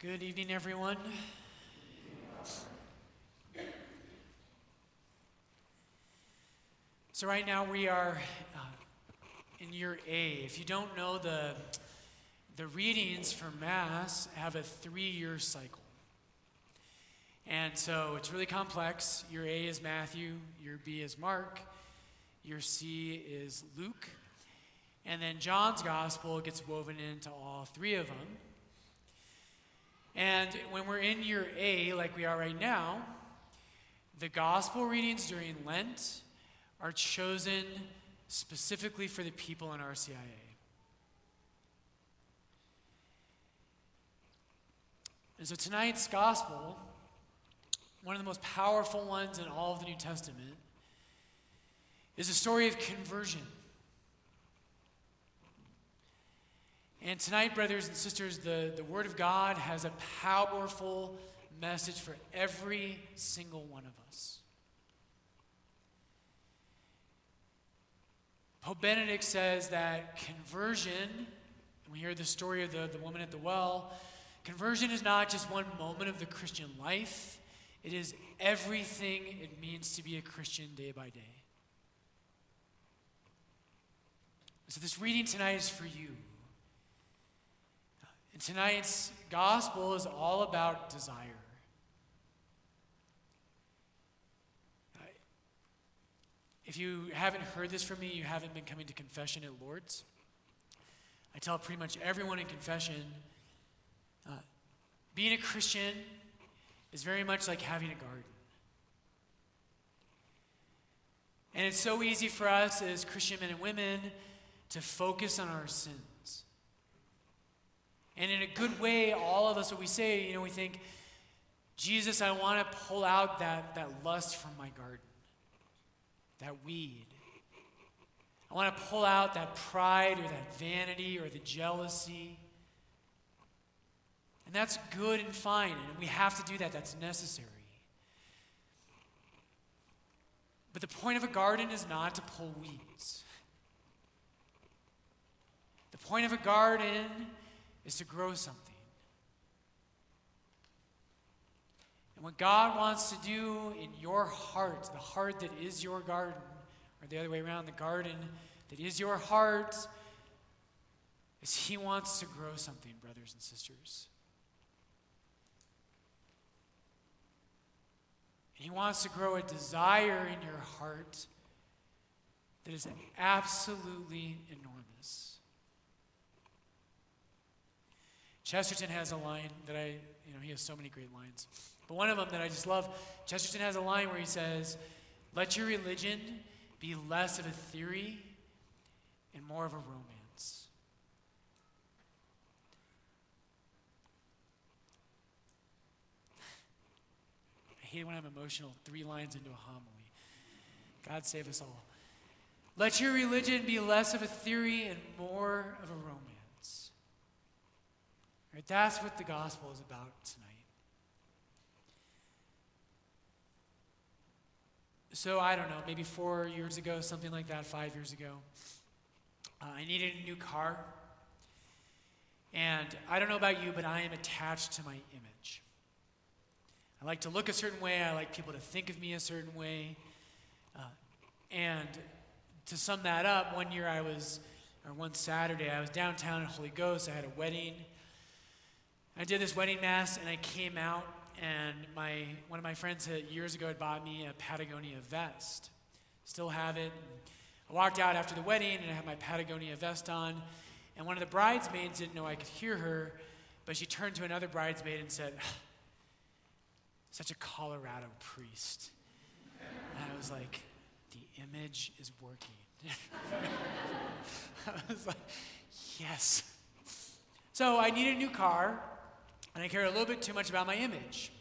Good evening, everyone. So, right now we are uh, in year A. If you don't know, the, the readings for Mass have a three year cycle. And so it's really complex. Year A is Matthew, year B is Mark, year C is Luke, and then John's Gospel gets woven into all three of them. And when we're in year A, like we are right now, the gospel readings during Lent are chosen specifically for the people in RCIA. And so tonight's gospel, one of the most powerful ones in all of the New Testament, is a story of conversion. And tonight, brothers and sisters, the, the Word of God has a powerful message for every single one of us. Pope Benedict says that conversion, we hear the story of the, the woman at the well, conversion is not just one moment of the Christian life, it is everything it means to be a Christian day by day. So, this reading tonight is for you. And tonight's gospel is all about desire. If you haven't heard this from me, you haven't been coming to confession at Lourdes. I tell pretty much everyone in confession uh, being a Christian is very much like having a garden. And it's so easy for us as Christian men and women to focus on our sins. And in a good way, all of us, what we say, you know, we think, Jesus, I want to pull out that, that lust from my garden, that weed. I want to pull out that pride or that vanity or the jealousy. And that's good and fine, and we have to do that. That's necessary. But the point of a garden is not to pull weeds. The point of a garden is to grow something. And what God wants to do in your heart, the heart that is your garden, or the other way around, the garden that is your heart, is He wants to grow something, brothers and sisters. And He wants to grow a desire in your heart that is absolutely enormous. Chesterton has a line that I, you know, he has so many great lines. But one of them that I just love, Chesterton has a line where he says, Let your religion be less of a theory and more of a romance. I hate when I'm emotional, three lines into a homily. God save us all. Let your religion be less of a theory and more of a romance. Right? That's what the gospel is about tonight. So, I don't know, maybe four years ago, something like that, five years ago, uh, I needed a new car. And I don't know about you, but I am attached to my image. I like to look a certain way, I like people to think of me a certain way. Uh, and to sum that up, one year I was, or one Saturday, I was downtown in Holy Ghost. I had a wedding I did this wedding mass and I came out and my one of my friends had, years ago had bought me a Patagonia vest. Still have it. I walked out after the wedding and I had my Patagonia vest on. And one of the bridesmaids didn't know I could hear her, but she turned to another bridesmaid and said, Such a Colorado priest. And I was like, The image is working. I was like, Yes. So I needed a new car. And I cared a little bit too much about my image.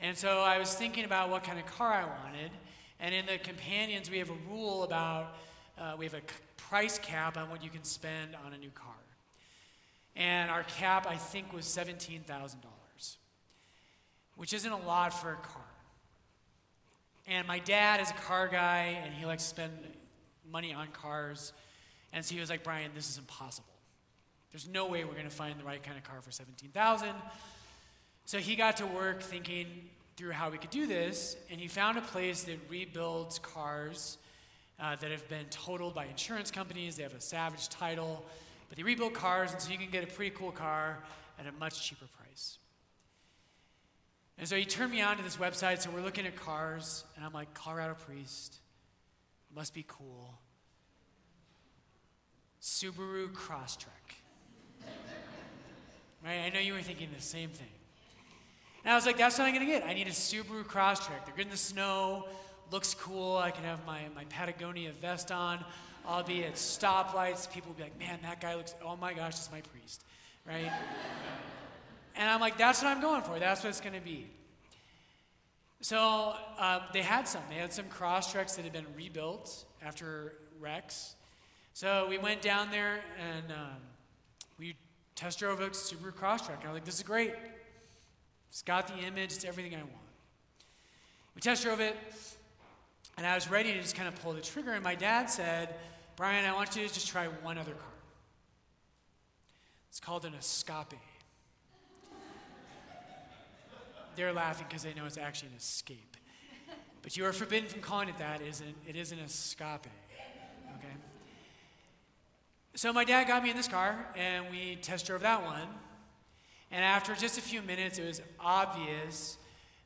And so I was thinking about what kind of car I wanted. And in the companions, we have a rule about, uh, we have a price cap on what you can spend on a new car. And our cap, I think, was $17,000, which isn't a lot for a car. And my dad is a car guy, and he likes to spend money on cars. And so he was like, Brian, this is impossible There's no way we're going to find the right kind of car for 17,000. So he got to work thinking through how we could do this, and he found a place that rebuilds cars uh, that have been totaled by insurance companies. They have a savage title, but they rebuild cars, and so you can get a pretty cool car at a much cheaper price. And so he turned me on to this website. So we're looking at cars, and I'm like, Colorado Priest, must be cool. Subaru Crosstrek. Right? I know you were thinking the same thing. And I was like, that's what I'm going to get. I need a Subaru Crosstrek. They're good in the snow, looks cool. I can have my, my Patagonia vest on. I'll be at stoplights. People will be like, man, that guy looks, oh my gosh, it's my priest, right? and I'm like, that's what I'm going for. That's what it's going to be. So uh, they had some. They had some Crosstreks that had been rebuilt after wrecks. So we went down there and um, we test drove a Subaru Crosstrek. And I was like, this is great. It's got the image, it's everything I want. We test drove it, and I was ready to just kind of pull the trigger, and my dad said, Brian, I want you to just try one other car. It's called an Escape. They're laughing because they know it's actually an escape. But you are forbidden from calling it that. It is an, it is an escape. So my dad got me in this car, and we test drove that one. And after just a few minutes, it was obvious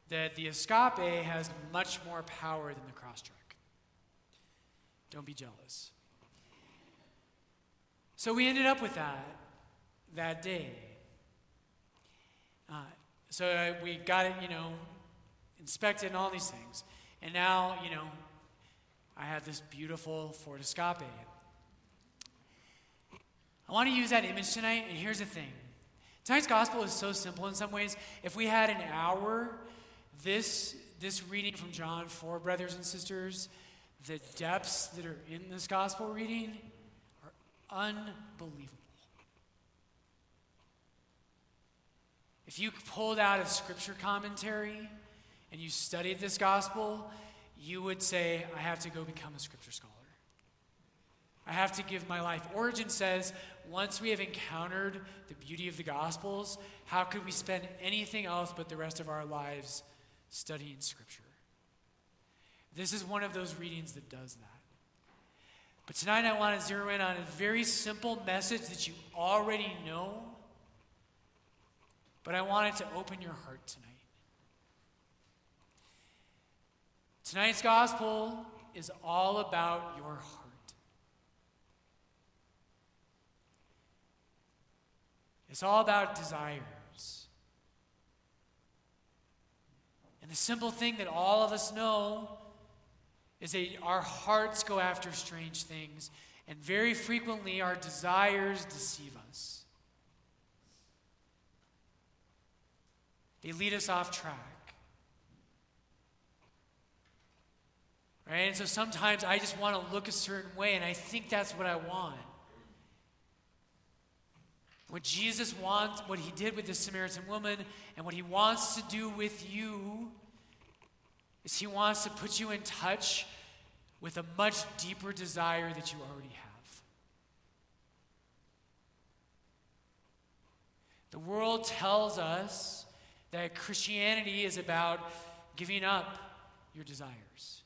that the Escape has much more power than the Crosstrek. Don't be jealous. So we ended up with that that day. Uh, so we got it, you know, inspected and all these things. And now, you know, I have this beautiful Ford Escape. I want to use that image tonight, and here's the thing Tonight's gospel is so simple in some ways. If we had an hour, this, this reading from John 4, brothers and sisters, the depths that are in this gospel reading are unbelievable. If you pulled out a scripture commentary and you studied this gospel, you would say, I have to go become a scripture scholar. I have to give my life. Origen says, once we have encountered the beauty of the Gospels, how could we spend anything else but the rest of our lives studying Scripture? This is one of those readings that does that. But tonight I want to zero in on a very simple message that you already know, but I want it to open your heart tonight. Tonight's gospel is all about your heart. It's all about desires. And the simple thing that all of us know is that our hearts go after strange things, and very frequently our desires deceive us. They lead us off track. Right? And so sometimes I just want to look a certain way, and I think that's what I want. What Jesus wants, what he did with the Samaritan woman, and what he wants to do with you is he wants to put you in touch with a much deeper desire that you already have. The world tells us that Christianity is about giving up your desires.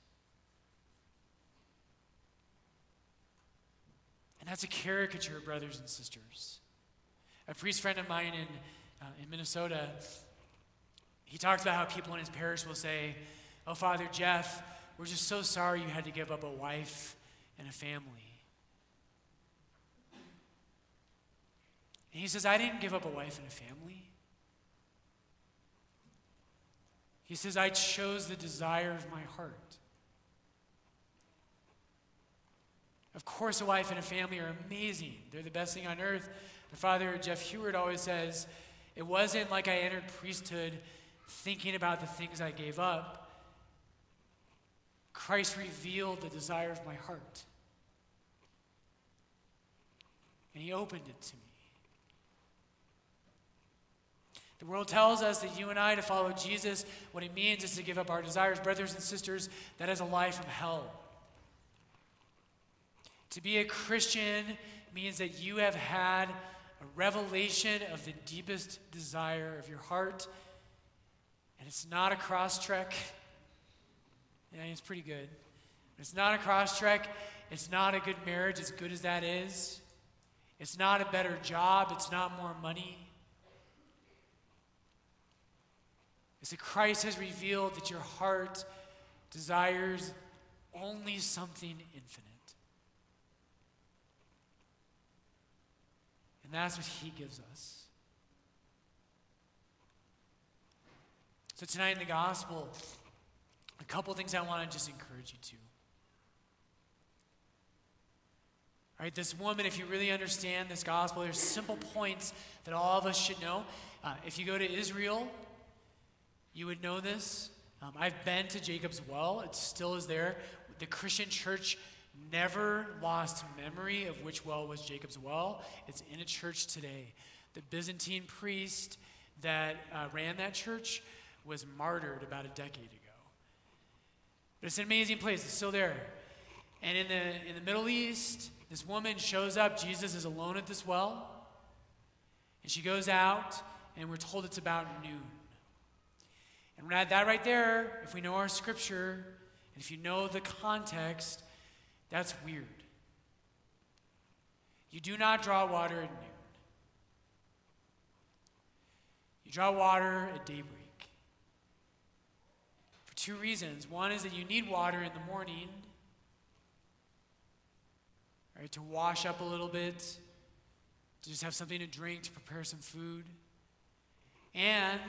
And that's a caricature, brothers and sisters. A priest friend of mine in, uh, in Minnesota, he talks about how people in his parish will say, Oh, Father Jeff, we're just so sorry you had to give up a wife and a family. And he says, I didn't give up a wife and a family. He says, I chose the desire of my heart. Of course, a wife and a family are amazing. They're the best thing on earth. My father, Jeff Hewitt, always says, It wasn't like I entered priesthood thinking about the things I gave up. Christ revealed the desire of my heart. And he opened it to me. The world tells us that you and I, to follow Jesus, what it means is to give up our desires. Brothers and sisters, that is a life from hell. To be a Christian means that you have had a revelation of the deepest desire of your heart. And it's not a Crosstrek. Yeah, it's pretty good. It's not a Crosstrek. It's not a good marriage, as good as that is. It's not a better job. It's not more money. It's that Christ has revealed that your heart desires only something infinite. And that's what He gives us. So, tonight in the gospel, a couple things I want to just encourage you to. All right, this woman, if you really understand this gospel, there's simple points that all of us should know. Uh, if you go to Israel, you would know this. Um, I've been to Jacob's Well, it still is there. The Christian church never lost memory of which well was Jacob's Well. It's in a church today. The Byzantine priest that uh, ran that church was martyred about a decade ago. But it's an amazing place, it's still there. And in the, in the Middle East, this woman shows up. Jesus is alone at this well. And she goes out, and we're told it's about noon. And that right there, if we know our scripture, and if you know the context, that's weird. You do not draw water at noon. You draw water at daybreak. For two reasons. One is that you need water in the morning, right, to wash up a little bit, to just have something to drink, to prepare some food. And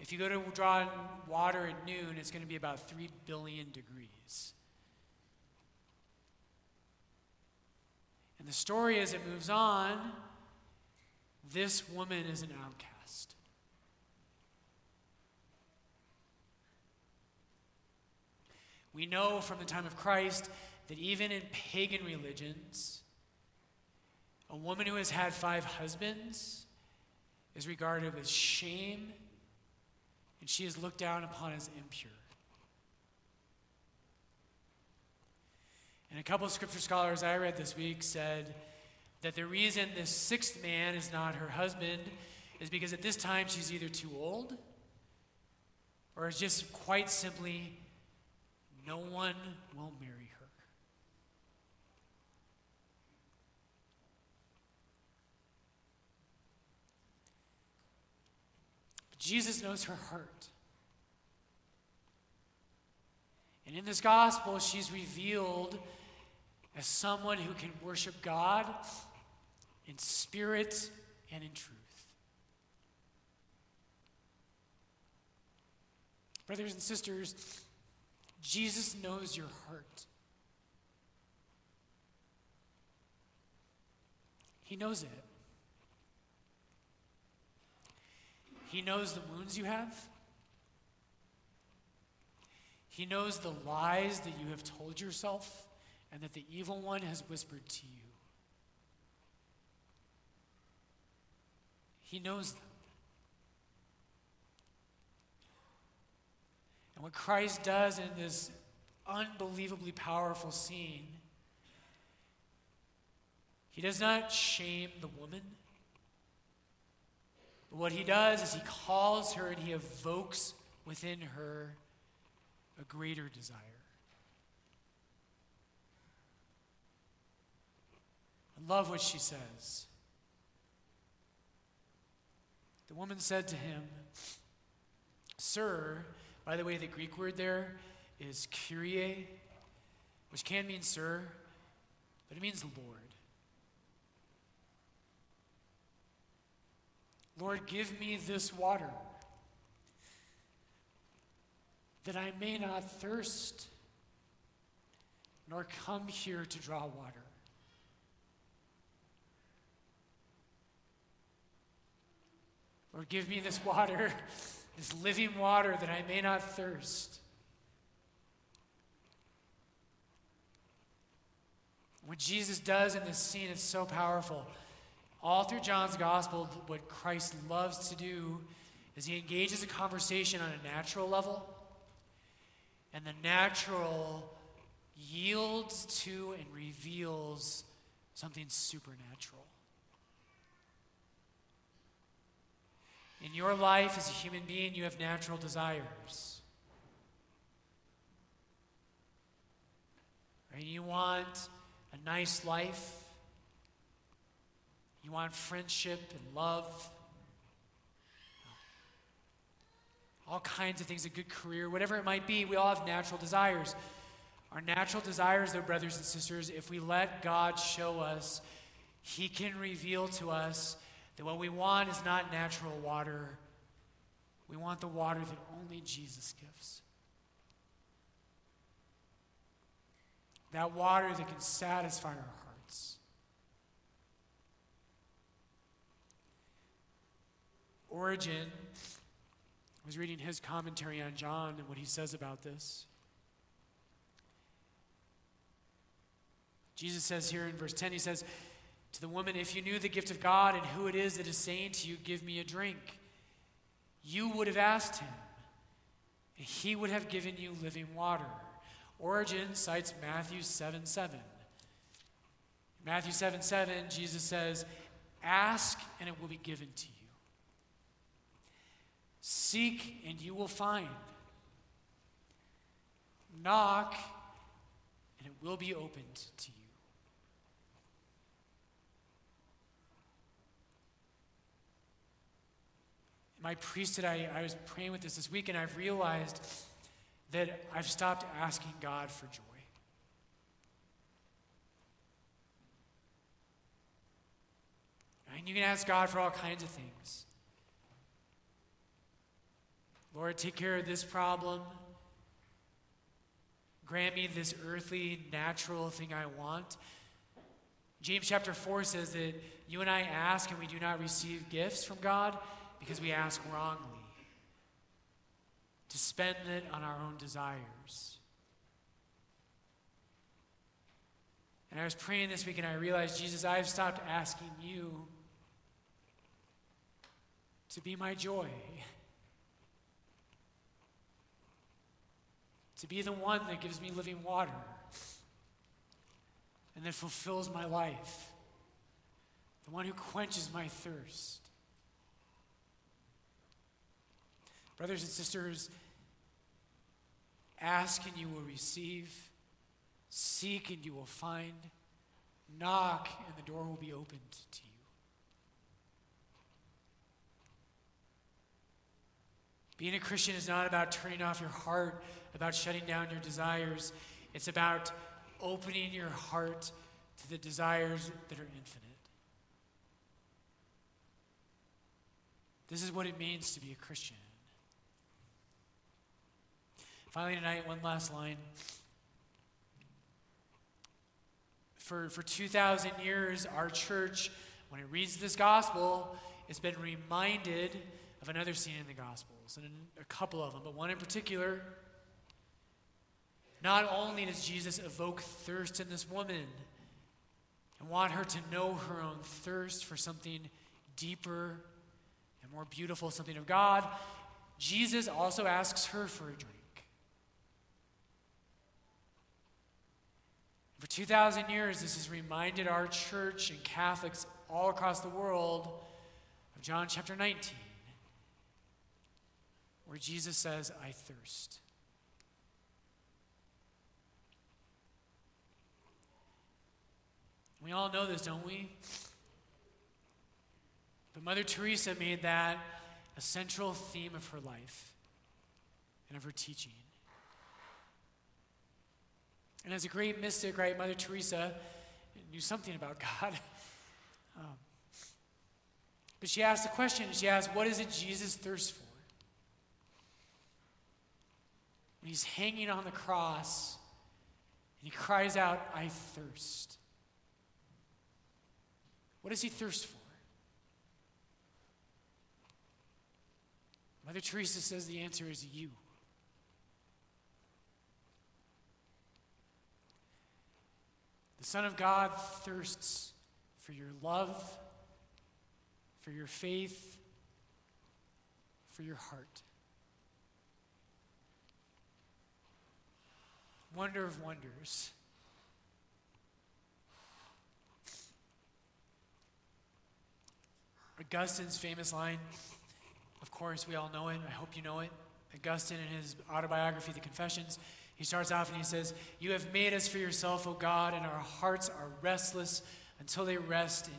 if you go to draw water at noon, it's going to be about 3 billion degrees. And the story, as it moves on, this woman is an outcast. We know from the time of Christ that even in pagan religions, a woman who has had five husbands is regarded with shame and she is looked down upon as impure. And a couple of scripture scholars I read this week said that the reason this sixth man is not her husband is because at this time she's either too old or is just quite simply no one will marry her. Jesus knows her heart. And in this gospel, she's revealed as someone who can worship God in spirit and in truth. Brothers and sisters, Jesus knows your heart. He knows it. He knows the wounds you have. He knows the lies that you have told yourself and that the evil one has whispered to you. He knows them. And what Christ does in this unbelievably powerful scene, he does not shame the woman. But what he does is he calls her and he evokes within her a greater desire. I love what she says. The woman said to him, Sir, by the way, the Greek word there is kyrie, which can mean sir, but it means Lord. Lord, give me this water that I may not thirst nor come here to draw water. Lord, give me this water, this living water, that I may not thirst. What Jesus does in this scene is so powerful. All through John's gospel, what Christ loves to do is he engages a conversation on a natural level, and the natural yields to and reveals something supernatural. In your life as a human being, you have natural desires. You want a nice life. You want friendship and love. All kinds of things, a good career, whatever it might be, we all have natural desires. Our natural desires, though, brothers and sisters, if we let God show us, He can reveal to us that what we want is not natural water. We want the water that only Jesus gives. That water that can satisfy our hearts. Origen was reading his commentary on John and what he says about this. Jesus says here in verse 10, he says, To the woman, if you knew the gift of God and who it is that is saying to you, Give me a drink, you would have asked him, and he would have given you living water. Origen cites Matthew 7 7. Matthew 7 7, Jesus says, Ask and it will be given to you. Seek and you will find. Knock and it will be opened to you. In my priesthood, I, I was praying with this this week, and I've realized that I've stopped asking God for joy. And you can ask God for all kinds of things. Lord, take care of this problem. Grant me this earthly, natural thing I want. James chapter 4 says that you and I ask and we do not receive gifts from God because we ask wrongly, to spend it on our own desires. And I was praying this week and I realized, Jesus, I've stopped asking you to be my joy, to be the one that gives me living water and that fulfills my life, the one who quenches my thirst. Brothers and sisters, ask and you will receive, seek and you will find, knock and the door will be opened to you. Being a Christian is not about turning off your heart, about shutting down your desires. It's about opening your heart to the desires that are infinite. This is what it means to be a Christian. Finally, tonight, one last line. For, for 2,000 years, our church, when it reads this gospel, it's been reminded of another scene in the Gospels, and a couple of them, but one in particular. Not only does Jesus evoke thirst in this woman and want her to know her own thirst for something deeper and more beautiful, something of God, Jesus also asks her for a drink. For 2,000 years, this has reminded our church and Catholics all across the world of John chapter 19, where Jesus says, I thirst. We all know this, don't we? But Mother Teresa made that a central theme of her life and of her teaching. And as a great mystic, right, Mother Teresa knew something about God. Um, but she asked the question, she asked, what is it Jesus thirsts for? When he's hanging on the cross and he cries out, I thirst. What does he thirst for? Mother Teresa says the answer is you. The Son of God thirsts for your love, for your faith, for your heart. Wonder of wonders. Augustine's famous line Of course, we all know it. I hope you know it. Augustine, in his autobiography, The Confessions, he starts off and he says, You have made us for yourself, O God, and our hearts are restless until they rest in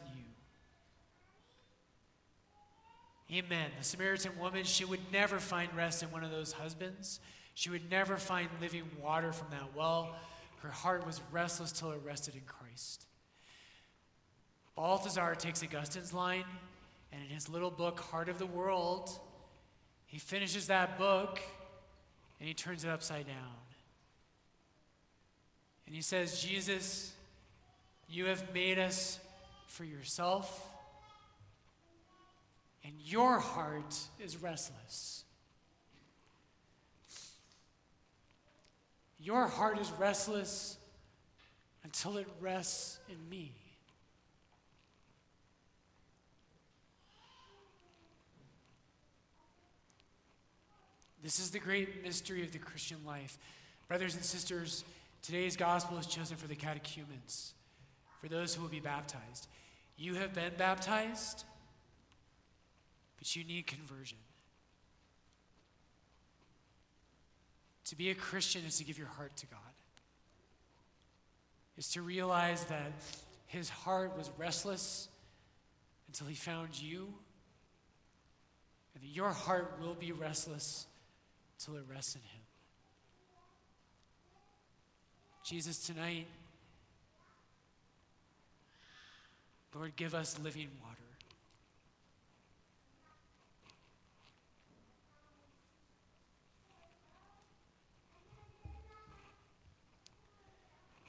you. Amen. The Samaritan woman, she would never find rest in one of those husbands. She would never find living water from that well. Her heart was restless till it rested in Christ. Balthasar takes Augustine's line, and in his little book, Heart of the World, he finishes that book and he turns it upside down. And he says, Jesus, you have made us for yourself, and your heart is restless. Your heart is restless until it rests in me. This is the great mystery of the Christian life. Brothers and sisters, today's gospel is chosen for the catechumens, for those who will be baptized. You have been baptized, but you need conversion. To be a Christian is to give your heart to God, is to realize that his heart was restless until he found you, and that your heart will be restless till it rests in him. Jesus, tonight, Lord, give us living water.